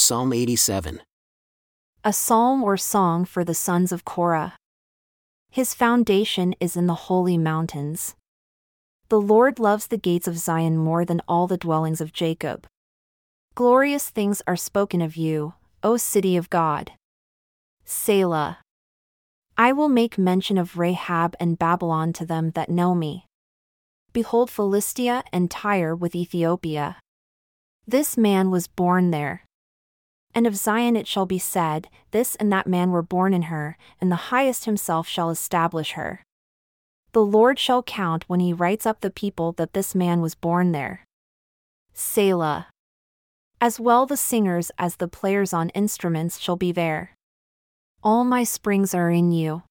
Psalm 87. A psalm or song for the sons of Korah. His foundation is in the holy mountains. The Lord loves the gates of Zion more than all the dwellings of Jacob. Glorious things are spoken of you, O city of God. Selah. I will make mention of Rahab and Babylon to them that know me. Behold Philistia and Tyre with Ethiopia. This man was born there. And of Zion it shall be said, This and that man were born in her, and the highest himself shall establish her. The Lord shall count when he writes up the people that this man was born there. Selah. As well the singers as the players on instruments shall be there. All my springs are in you.